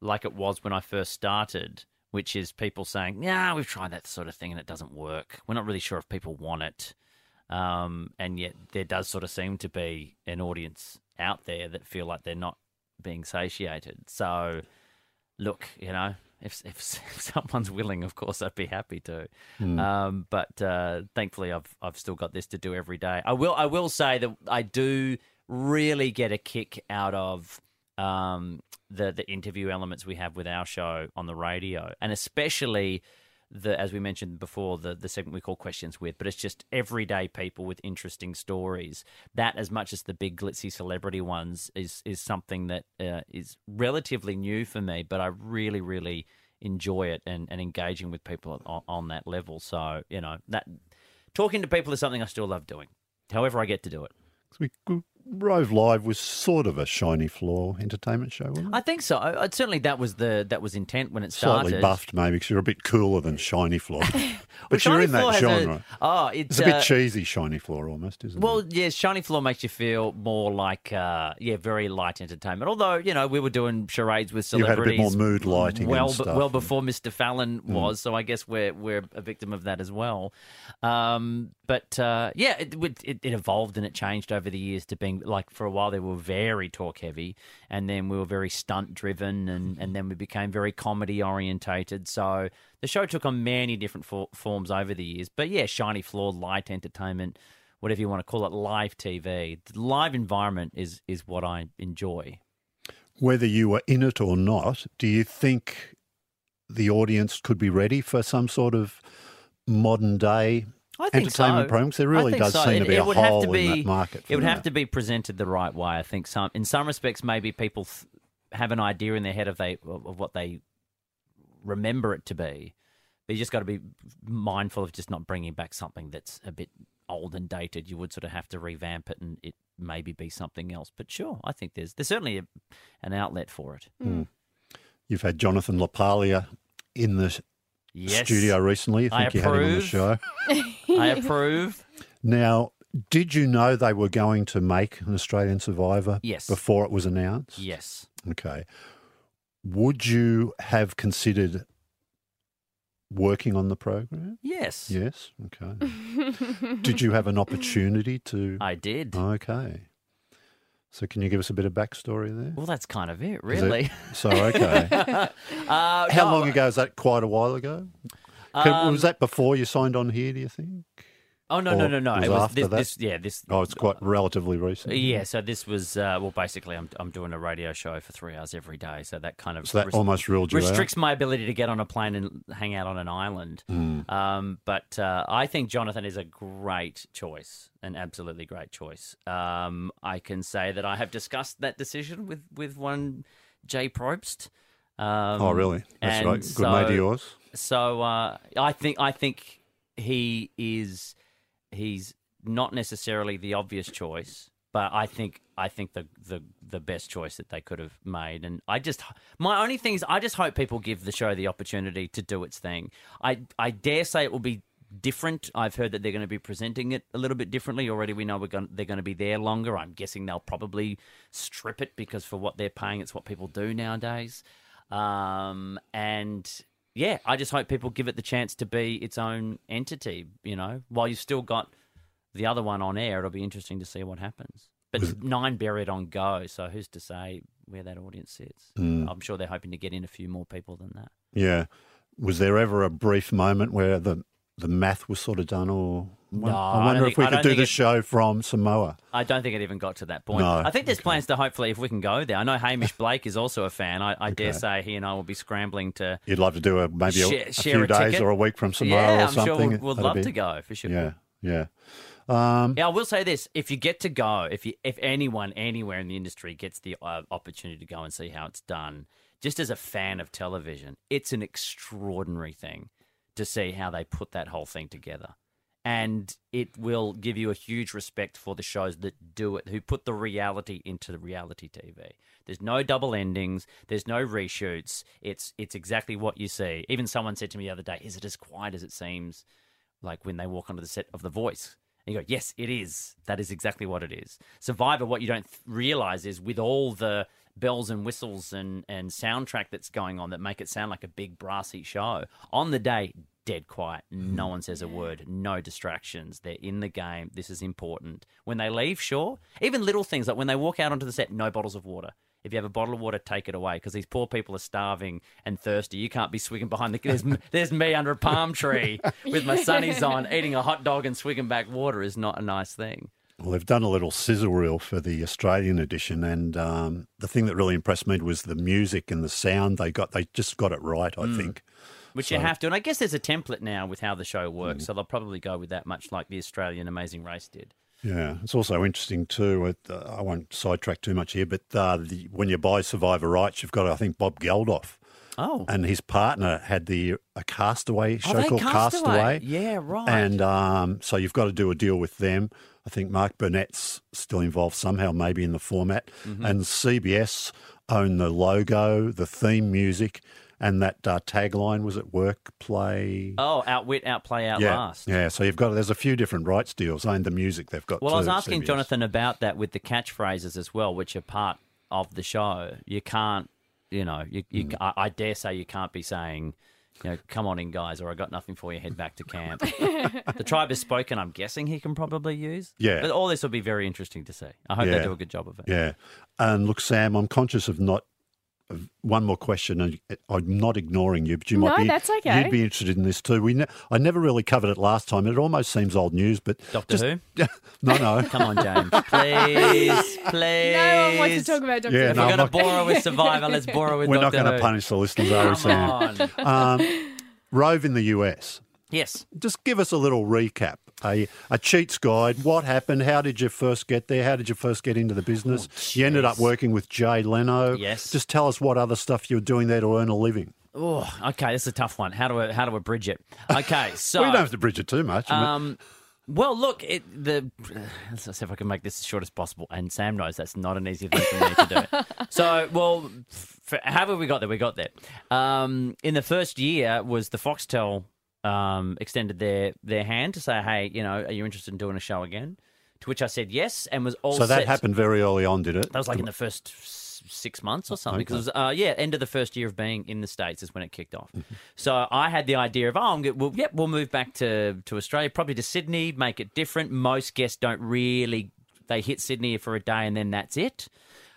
like it was when I first started, which is people saying, "Yeah, we've tried that sort of thing and it doesn't work. We're not really sure if people want it." Um, and yet, there does sort of seem to be an audience out there that feel like they're not being satiated. So, look, you know, if [LAUGHS] if, if someone's willing, of course, I'd be happy to. Um, but uh, thankfully, I've I've still got this to do every day. I will I will say that I do really get a kick out of um, the the interview elements we have with our show on the radio, and especially the as we mentioned before the the segment we call questions with but it's just everyday people with interesting stories. That as much as the big glitzy celebrity ones is is something that uh, is relatively new for me but I really really enjoy it and, and engaging with people on, on that level. So you know that talking to people is something I still love doing however I get to do it. We, Rove Live was sort of a shiny floor entertainment show, wasn't it? I think so I, certainly that was the that was intent when it started. Slightly buffed, maybe, because you're a bit cooler than Shiny Floor. [LAUGHS] Well, but you're in that has a- genre. oh it's, It's a bit uh, cheesy, Shiny Floor, almost, isn't Well, it? Well, yeah, Shiny Floor makes you feel more like, uh, yeah, very light entertainment. Although, you know, we were doing charades with celebrities. You had a bit more mood lighting and Well, stuff, well. Mm. before Mr. Fallon was, so I guess we're we're a victim of that as well. Um, but uh, yeah, it, it it evolved and it changed over the years to being like for a while they were very talk heavy, and then we were very stunt driven, and and then we became very comedy orientated. So the show took on many different for- forms over the years. But yeah, Shiny Floor, light entertainment whatever you want to call it, live TV. The live environment is is what I enjoy. Whether you were in it or not, do you think the audience could be ready for some sort of modern day I think entertainment so. programs? There I really does so. seem It- to be it a would have hole to be- in that market. It would for have to be presented the right way. I think some in some respects maybe people th- have an idea in their head of they of what they remember it to be. But you just got to be mindful of just not bringing back something that's a bit old and dated. You would sort of have to revamp it and it maybe be something else. But sure, I think there's there's certainly a, an outlet for it. Hmm. Hmm. You've had Jonathan LaPaglia in the Yes, studio recently. I I think you had him on the show. [LAUGHS] I approve. Now, did you know they were going to make an Australian Survivor Yes. before it was announced? Yes. Okay. Would you have considered working on the program? Yes. Yes. Okay. did you have an opportunity to? I did. Okay. So, can you give us a bit of backstory there? Well, that's kind of it- really. So, okay. [LAUGHS] Uh, How no, long ago? Is that quite a while ago? Um, was that before you signed on here, do you think? Oh no, no, no, no! was It was after this, that? this. Yeah, this. Oh, it's quite relatively recent. Yeah, so this was uh, well, basically, I'm I'm doing a radio show for three hours every day, so that kind of So that almost ruled you out. restricts my ability to get on a plane and hang out on an island. Mm. Um, but uh, I think Jonathan is a great choice, an absolutely great choice. Um, I can say that I have discussed that decision with with one Jeff Probst. Um, Oh, really? That's right. Good so, mate of yours. So uh, I think I think he is he's not necessarily the obvious choice, but I think I think the the the best choice that they could have made. And I just my only thing is I just hope people give the show the opportunity to do its thing. I I dare say it will be different. I've heard that they're going to be presenting it a little bit differently. Already we know we're going they're going to be there longer. I'm guessing they'll probably strip it because for what they're paying, it's what people do nowadays. Um, and yeah, I just hope people give it the chance to be its own entity. You know, while you've still got the other one on air, it'll be interesting to see what happens. But nine buried on go, so who's to say where that audience sits? Mm. I'm sure they're hoping to get in a few more people than that. Yeah. Was there ever a brief moment where the the math was sort of done, or No, I I wonder don't if think- we I could do the it- show from Samoa? I don't think it even got to that point. No, I think there's okay. plans to hopefully, if we can go there. I know Hamish [LAUGHS] Blake is also a fan. I, I dare say he and I will be scrambling to. You'd love to do a maybe a, Share- a few a days ticket? or a week from Samoa yeah, or I'm something. sure we'd, That'd love be- to go for sure. Yeah, yeah. Um, Yeah, I will say this: if you get to go, if you, if anyone anywhere in the industry gets the uh, opportunity to go and see how it's done, just as a fan of television, it's an extraordinary thing to see how they put that whole thing together, and it will give you a huge respect for the shows that do it, who put the reality into the reality TV. There's no double endings. There's no reshoots. It's it's exactly what you see. Even someone said to me the other day, "Is it as quiet as it seems?" like when they walk onto the set of The Voice. And you go, yes, it is. That is exactly what it is. Survivor, what you don't th- realize is with all the bells and whistles and, and soundtrack that's going on that make it sound like a big brassy show, on the day, dead quiet. No one says a word, no distractions. They're in the game. This is important. When they leave, sure. Even little things like when they walk out onto the set, no bottles of water. If you have a bottle of water, take it away because these poor people are starving and thirsty. You can't be swigging behind the. There's, [LAUGHS] there's me under a palm tree [LAUGHS] with my sunnies on, eating a hot dog and swigging back water is not a nice thing. Well, they've done a little sizzle reel for the Australian edition, and um, the thing that really impressed me was the music and the sound they got. They just got it right, I think. Which you have to. And I guess there's a template now with how the show works. So they'll probably go with that, much like the Australian Amazing Race did. Yeah, it's also interesting too. It, uh, I won't sidetrack too much here, but uh, the, when you buy Survivor rights, you've got I think Bob Geldof, Oh. and his partner had the a Castaway show Are they called Castaway? Yeah, right. and um, so you've got to do a deal with them. I think Mark Burnett's still involved somehow, maybe in the format, Mm-hmm. and CBS own the logo, the theme music, and that uh, tagline was at work play. Oh, outwit, outplay, outlast. Yeah, yeah. So you've got there's a few different rights deals and the music they've got. Well, I was asking CBS. Jonathan about that with the catchphrases as well, which are part of the show. You can't, you know, you, you, Mm. I, I dare say you can't be saying, you know, come on in, guys, or I got nothing for you, head back to camp. [LAUGHS] the tribe has spoken, I'm guessing he can probably use. Yeah. But all this will be very interesting to see. I hope Yeah. they do a good job of it. Yeah, and look, Sam, I'm conscious of not. Of One more question, and I'm not ignoring you, but you might No, be. that's okay. You'd be interested in this too. We, ne- I never really covered it last time. It almost seems old news, but Doctor just, Who? [LAUGHS] no, no. [LAUGHS] Come on, James. Please, [LAUGHS] please. No one wants to talk about Doctor Yeah, If Who. no, we're I'm going to not- bore with Survivor, let's bore her with We're not going to punish the listeners, are we, Come on. Um, Rove in the US. yes. Just give us a little recap. A, a cheats guide. What happened? How did you first get there? How did you first get into the business? you ended up working with Jay Leno. Yes. Just tell us what other stuff you were doing there to earn a living. Oh, okay. This is a tough one. How do I how do I bridge it? Okay, [LAUGHS] so we don't have to bridge it too much. Um, well, look, it, the let's see if I can make this as short as possible. And Sam knows that's not an easy thing for me to do. [LAUGHS] So, well, f however we got there, we got there. Um, in the first year was the Foxtel um, extended their their hand to say, hey, you know, are you interested in doing a show again? To which I said yes, and was all so that set. happened very early on, did it? That was like in the first six months or something. Because uh, yeah, end of the first year of being in the states is when it kicked off. So I had the idea of oh, I'm good. Well, yep, we'll move back to to Australia, probably to Sydney, make it different. Most guests don't really they hit Sydney for a day and then that's it.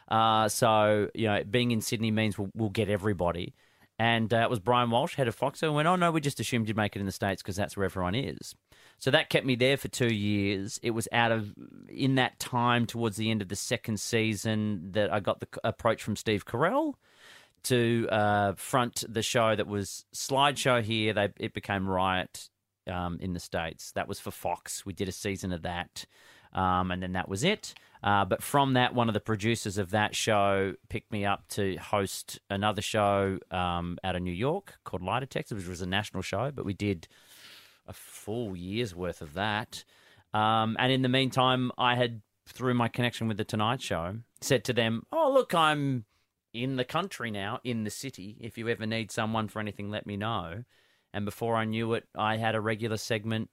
Uh, so you know, being in Sydney means we'll, we'll get everybody. And uh, it was Brian Walsh, head of Foxtel, went, oh no, we just assumed you'd make it in the states because that's where everyone is. So that kept me there for two years. It was out of in that time towards the end of the second season that I got the approach from Steve Carell to uh, front the show that was slideshow here. They it became Riot um, in the states. That was for Fox. We did a season of that, um, and then that was it. Uh, but from that, one of the producers of that show picked me up to host another show um, out of New York called Lie Detective, which was a national show. But we did a full year's worth of that. Um, and in the meantime, I had, through my connection with the Tonight Show, said to them, "Oh, look, I'm in the country now, in the city. If you ever need someone for anything, let me know." And before I knew it, I had a regular segment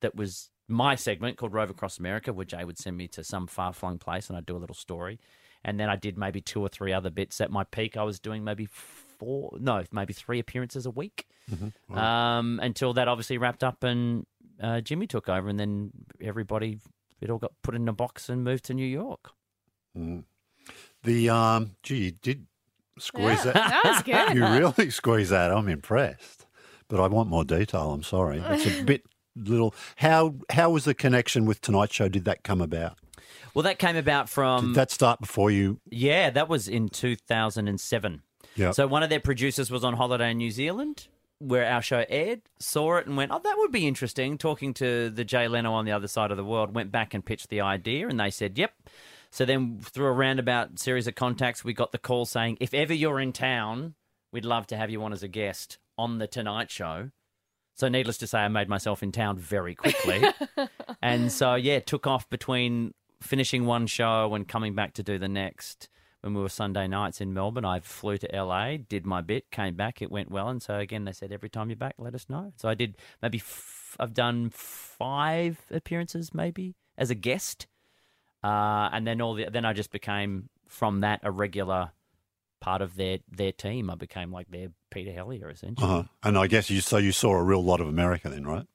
that was my segment called Rove Across America, where Jay would send me to some far flung place and I'd do a little story. And then I did maybe two or three other bits. At my peak, I was doing maybe four, no, maybe three appearances a week. Um, until that obviously wrapped up and uh, Jimmy took over, and then everybody, it all got put in a box and moved to New York. The um, gee, you did squeeze Yeah, that. that [LAUGHS] was good. you really squeeze that. I'm impressed, but I want more detail. I'm sorry, it's a bit little. How how was the connection with Tonight Show? Did that come about? Well, that came about from Did that start before you? Yeah, that was in 2007. Yeah. So one of their producers was on holiday in New Zealand where our show aired, saw it and went, oh, that would be interesting. Talking to the Jay Leno on the other side of the world, went back and pitched the idea and they said, yep. So then through a roundabout series of contacts, we got the call saying, if ever you're in town, we'd love to have you on as a guest on The Tonight Show. So needless to say, I made myself in town very quickly. [LAUGHS] and so, yeah, took off between finishing one show and coming back to do the next. When we were Sunday nights in Melbourne, I flew to LA, did my bit, came back, it went well. And so, again, they said, every time you're back, let us know. So I did maybe, f- I've done five appearances maybe as a guest. Uh, and then all the, then I just became from that a regular part of their, their team. I became like their Peter Hellier essentially. Uh-huh. And I guess you so you saw a real lot of America then, right?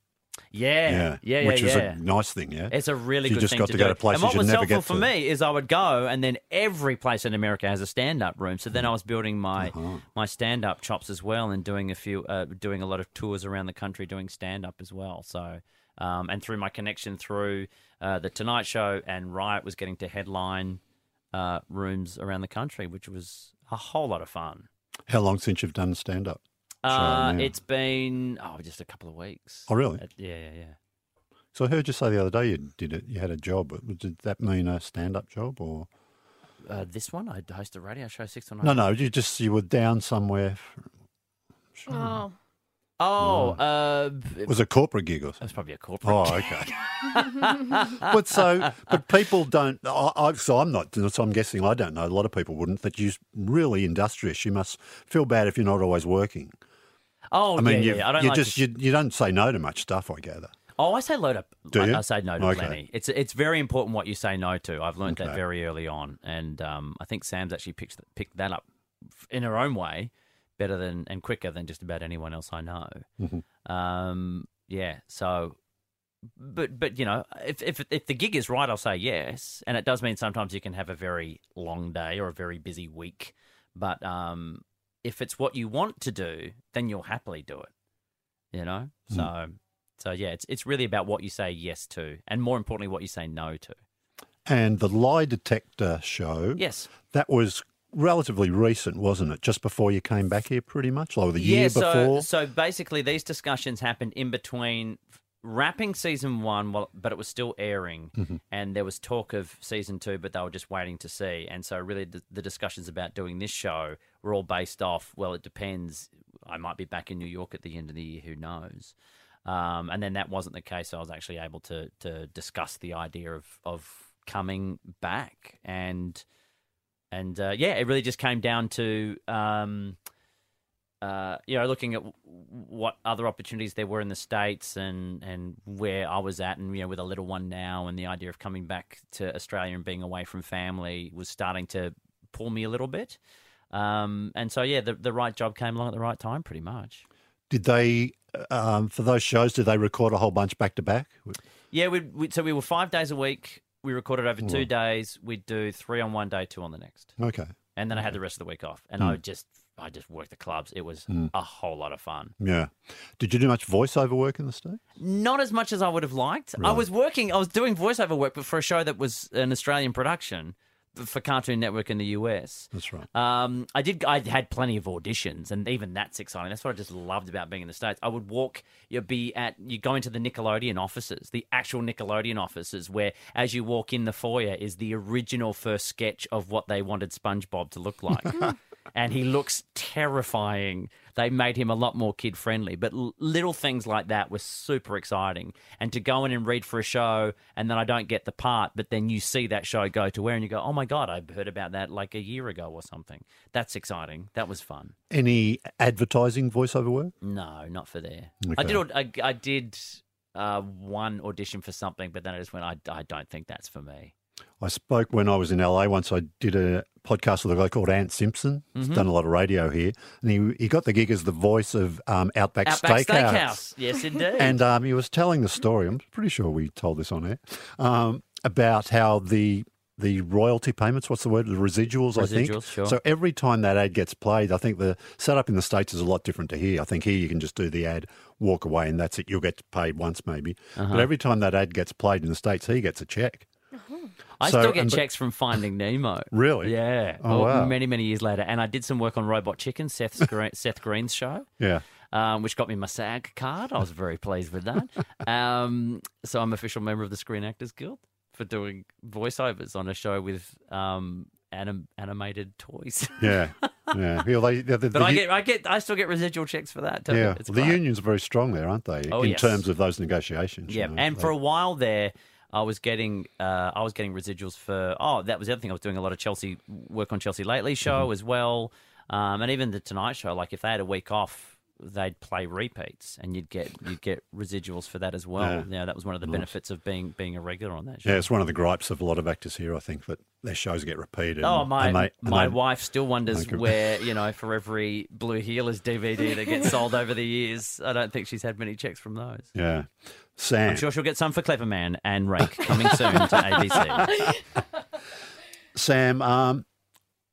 Yeah, yeah, yeah, which is yeah. a nice thing. Yeah, It's a really You good just thing got to, to do. go to places and what you was helpful for me is I would go, and then every place in America has a stand-up room. So then I was building my Uh-huh. my stand-up chops as well, and doing a few, uh, doing a lot of tours around the country doing stand-up as well. So. Um, and through my connection through uh, the Tonight Show and Riot was getting to headline uh, rooms around the country, which was a whole lot of fun. How long since you've done stand up? Uh, it's been oh just a couple of weeks. Oh, really? Uh, yeah, yeah, yeah. So I heard you say the other day you did it. You had a job. Did that mean a stand up job or Uh, this one I host a radio show six on no? No, you just you were down somewhere. Oh, Oh, uh, It was a corporate gig or something. that's probably a corporate. Oh, okay. [LAUGHS] but so, but people don't. I, I, so I'm not. So I'm guessing I don't know. A lot of people wouldn't. That you're really industrious. You must feel bad if you're not always working. Oh, I mean, yeah, you, yeah. I don't you like just to- you, you don't say no to much stuff. I gather. Oh, I say load up. Do you? I say no to Okay. plenty. It's it's very important what you say no to. I've learned that Okay. very early on, and um, I think Sam's actually picked picked that up in her own way better than and quicker than just about anyone else I know. Mm-hmm. Um, yeah. So, but but you know, if if if the gig is right, I'll say yes, and it does mean sometimes you can have a very long day or a very busy week. But um, if it's what you want to do, then you'll happily do it. You know, so so yeah, it's it's really about what you say yes to, and more importantly, what you say no to. And the lie detector show. Yes. That was relatively recent, wasn't it? Just before you came back here, pretty much, like the year yeah, so, before. So basically, these discussions happened in between wrapping season one, well, but it was still airing, Mm-hmm. and there was talk of season two, but they were just waiting to see. And so, really, the, the discussions about doing this show were all based off. Well, it depends. I might be back in New York at the end of the year. Who knows? Um, and then that wasn't the case. So I was actually able to to discuss the idea of of coming back and and uh, yeah, it really just came down to um, uh, you know looking at w- what other opportunities there were in the states and and where I was at, and you know with a little one now, and the idea of coming back to Australia and being away from family was starting to pull me a little bit. Um, and so yeah, the the right job came along at the right time, pretty much. Did they, um, for those shows, did they record a whole bunch back to back? Yeah, we so we were five days a week. We recorded over two days. We'd do three on one day, two on the next. Okay. and then I had the rest of the week off, and Hmm. I just I just worked the clubs. It was a whole lot of fun. Yeah. Did you do much voiceover work in the States? Not as much as I would have liked. I was working, I was doing voiceover work, but for a show that was an Australian production for Cartoon Network in the US. That's right. Um, I did. I had plenty of auditions, and even that's exciting. That's what I just loved about being in the states. I would walk. You'd be at. You go into the Nickelodeon offices, the actual Nickelodeon offices, where as you walk in the foyer is the original first sketch of what they wanted SpongeBob to look like, [LAUGHS] and he looks terrifying. They made him a lot more kid friendly, but l- little things like that were super exciting. And to go in and read for a show, and then I don't get the part, but then you see that show go to where, and you go, "Oh my god, I heard about that like a year ago or something." That's exciting. That was fun. Any advertising voiceover work? No, not for there. I did. I, I did uh, one audition for something, but then I just went. I, I don't think that's for me. I spoke when I was in LA once. I did a podcast with a guy called Ant Simpson. He's Mm-hmm. done a lot of radio here, and he he got the gig as the voice of um, Outback, Outback Steakhouse. Steakhouse. Yes, indeed. [LAUGHS] And um, he was telling the story. I'm pretty sure we told this on air um, about how the the royalty payments. What's the word? The residuals. I think. Residuals, sure. So every time that ad gets played, I think the setup in the states is a lot different to here. I think here you can just do the ad, walk away, and that's it. You'll get paid once maybe. Uh-huh. But every time that ad gets played in the states, he gets a check. I so- still get and- checks from Finding Nemo. [LAUGHS] Really? Yeah. Oh, wow. Many many years later, and I did some work on Robot Chicken, Seth [LAUGHS] Seth Green's show. Yeah. um, which got me my SAG card. I was very pleased with that. [LAUGHS] Um, so I'm official member of the Screen Actors Guild for doing voiceovers on a show with um, anim- animated toys. Yeah. Yeah. Well, they, the, the, but I get, I get, I still get residual checks for that. Yeah, the great. unions are very strong there, aren't they? Oh, in yes. terms of those negotiations. you Yeah, know, and for a while there, I was getting uh, I was getting residuals for oh that was the other thing I was doing a lot of Chelsea work on Chelsea Lately show Mm-hmm. as well, um, and even the Tonight Show. Like if they had a week off, they'd play repeats, and you'd get you'd get residuals for that as well. Yeah. Yeah, that was one of the benefits of being being a regular on that show. Yeah, it's one of the gripes of a lot of actors here. I think that their shows get repeated. Oh, my and they- and my they- wife still wonders where [LAUGHS] you know for every Blue Heelers DVD that gets [LAUGHS] sold over the years, I don't think she's had many checks from those. Yeah, Sam. I'm sure she'll get some for Cleverman and Rake coming soon to ABC. [LAUGHS] Sam, um,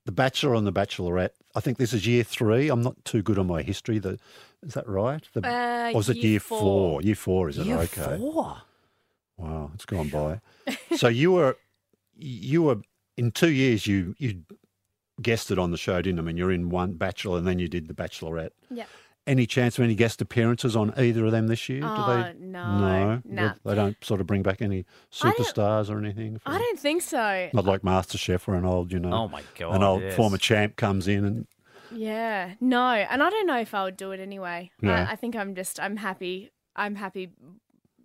The Bachelor and The Bachelorette. I think this is year three. I'm not too good on my history. The, is that right? The, Uh, or is it year year four. four? Year four, is it? Year okay. four. Wow, it's gone by. [LAUGHS] so you were, you were in two years. You you guessed it on the show, didn't you? I mean, you're in one Bachelor, and then you did The Bachelorette. Yeah. Any chance of any guest appearances on either of them this year? Oh, Do uh, they? no, no. no. They- They don't sort of bring back any superstars or anything. I don't think so. Not like MasterChef, where an old, you know, Oh my god! an old yes. former champ comes in and Yeah, no, and I don't know if I would do it anyway. Yeah. I, I think I'm just I'm happy. I'm happy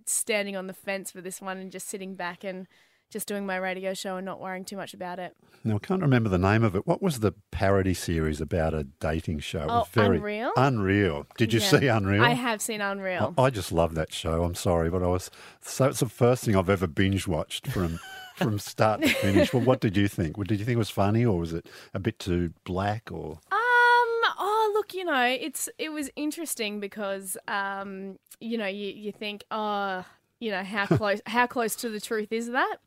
standing on the fence for this one and just sitting back and just doing my radio show and not worrying too much about it. Now, I can't remember the name of it. What was the parody series about a dating show? Oh, very Unreal? Unreal. Did you Yeah. see Unreal? I have seen Unreal. I, I just love that show. I'm sorry, but I was so it's the first thing I've ever binge watched from from [LAUGHS] start to finish. Well, what did you think? Well, Did you think it was funny, or was it a bit too black? Or Um. Oh, look. You know, it's it was interesting because um, you know, you you think, oh, you know, how [LAUGHS] close how close to the truth is that?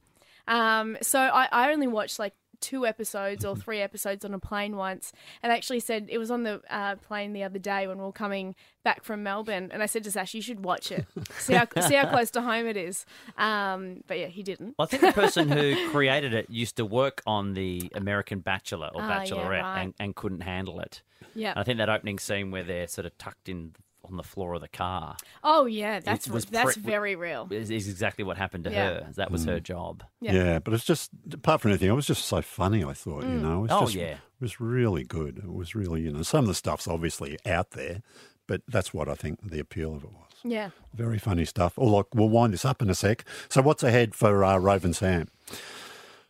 Um. So I I only watched like two episodes or [LAUGHS] three episodes on a plane once, and actually said it was on the uh, plane the other day when we were coming back from Melbourne, and I said to Sash, you should watch it, see how see how [LAUGHS] close to home it is. Um. But yeah, he didn't. Well, I think the person who [LAUGHS] created it used to work on the American Bachelor or Ah, yeah, Bachelorette right. and, and couldn't handle it. Yeah. And I think that opening scene where they're sort of tucked in on the floor of the car Oh yeah, that's was that's pre- very real. is, is exactly what happened to Yeah. her. That was her job. Yeah. yeah. but it's just apart from anything, it was just so funny. I thought, you know, it was Oh, just, yeah. it was really good. It was really, you know, some of the stuff's obviously out there, but that's what I think the appeal of it was. Yeah. Very funny stuff. Oh, look, we'll wind this up in a sec. So, what's ahead for uh, Rove and Sam?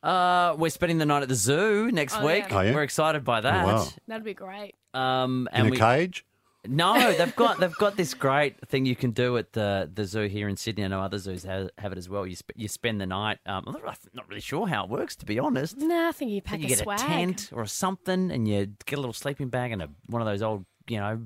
Uh, we're spending the night at the zoo next Oh, week. yeah. Oh, yeah? We're excited by that. wow. That'd be great. Um, In and a we, cage? No, they've got they've got this great thing you can do at the the zoo here in Sydney. I know other zoos have, have it as well. You sp- you spend the night. Um, I'm not- really sure how it works, to be honest. Nah, I think you pack think you a get swag. a tent or something, and you get a little sleeping bag and a, one of those old, you know,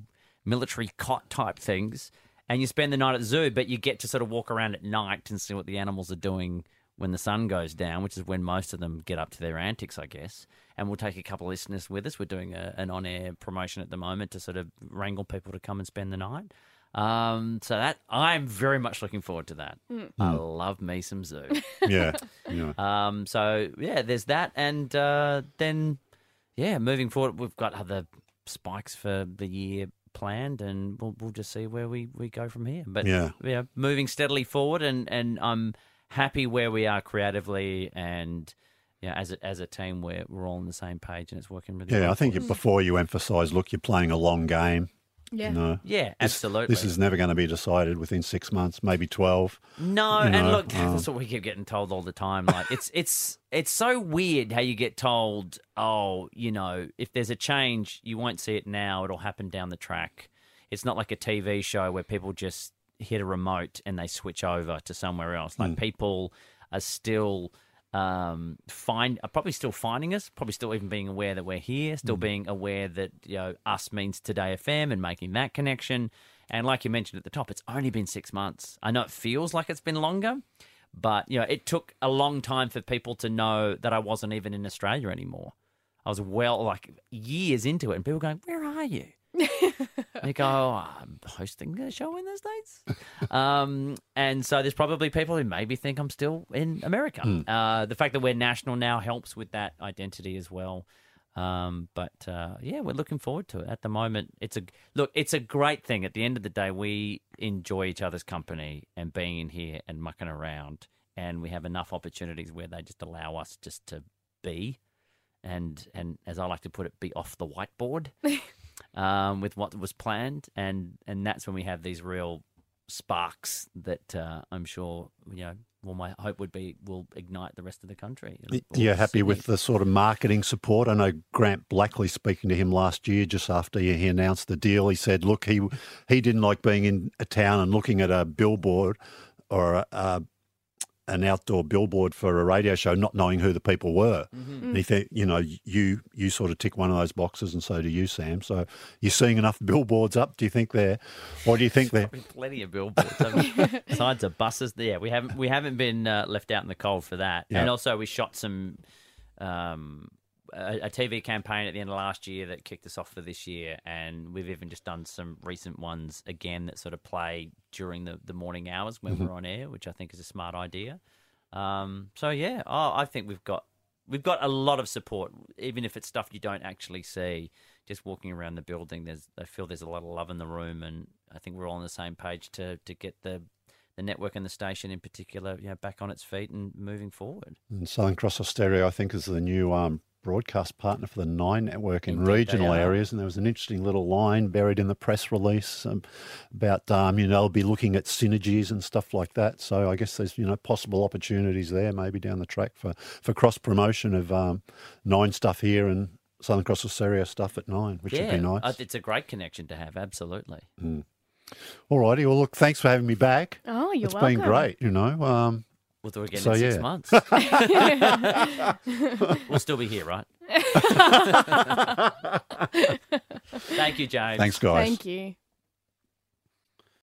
military cot type things, and you spend the night at the zoo. But you get to sort of walk around at night and see what the animals are doing when the sun goes down, which is when most of them get up to their antics, I guess. And we'll take a couple of listeners with us. We're doing a, an on-air promotion at the moment to sort of wrangle people to come and spend the night. Um, so that I'm very much looking forward to that. I love me some zoo. [LAUGHS] Yeah. yeah. Um, so yeah, there's that, and uh, then yeah, moving forward, we've got other spikes for the year planned, and we'll we'll just see where we, we go from here. But Yeah. yeah, moving steadily forward, and, and I'm happy where we are creatively, and yeah, as a, as a team, we're we're all on the same page, and it's working really Yeah, well. I think before you emphasise, look, you're playing a long game. Yeah. You know, yeah, This- absolutely. This is never going to be decided within six months, maybe 12. No, you and look, [LAUGHS] um, that's what we keep getting told all the time. Like it's it's it's so weird how you get told, oh, you know, if there's a change, you won't see it now; it'll happen down the track. It's not like a TV show where people just hit a remote and they switch over to somewhere else. Like people are still um find are probably still finding us probably still even being aware that we're here still being aware that you know us means today fm and making that connection. And like you mentioned at the top it's only been six months. I know it feels like it's been longer but you know it took a long time for people to know that i wasn't even in australia anymore. I was well like years into it and people going where are you [LAUGHS] you go, oh, I'm hosting a show in the States. um, and so there's probably people who maybe think I'm still in America. Uh, the fact that we're national now helps with that identity as well. Um, but uh, yeah, we're looking forward to it. At the moment, it's a look. It's a great thing. At the end of the day, we enjoy each other's company and being in here and mucking around, and we have enough opportunities where they just allow us just to be, and and as I like to put it, be off the whiteboard [LAUGHS] um, with what was planned, and and that's when we have these real sparks that uh, I'm sure you know. Well, my hope would be will ignite the rest of the country. You're happy with the sort of marketing support? I know Grant Blackley speaking to him last year, just after he he announced the deal. He said, "Look, he he didn't like being in a town and looking at a billboard or a, a, an outdoor billboard for a radio show, not knowing who the people were." And he think, you know, you you sort of tick one of those boxes, and so do you, Sam. So you're seeing enough billboards up. Do you think they're, or do you think they're? [LAUGHS] Plenty of billboards. I mean, besides the buses, yeah, we haven't we haven't been uh, left out in the cold for that. Yeah. And also, we shot some um, a, a TV campaign at the end of last year that kicked us off for this year, and we've even just done some recent ones again that sort of play during the, the morning hours when we're on air, which I think is a smart idea. Um, so yeah, oh, I think we've got we've got a lot of support, even if it's stuff you don't actually see. Just walking around the building, there's I feel there's a lot of love in the room, and I think we're all on the same page to to get the the network and the station in particular, you know, back on its feet and moving forward. And Southern Cross Austereo, I think, is the new um, broadcast partner for the Nine Network in Indeed regional areas. And there was an interesting little line buried in the press release um, about, um, you know, they'll be looking at synergies and stuff like that. So I guess there's, you know, possible opportunities there maybe down the track for, for cross promotion of um, Nine stuff here and Southern Cross Austereo stuff at Nine, which would be nice. uh, it's a great connection to have. Absolutely. All righty. Well, look, thanks for having me back. Oh, you're It's welcome. It's been great, you know. Um, We'll do it again So, in six yeah. months. [LAUGHS] [LAUGHS] we'll still be here, right? [LAUGHS] Thank you, James. thanks, guys. Thank you.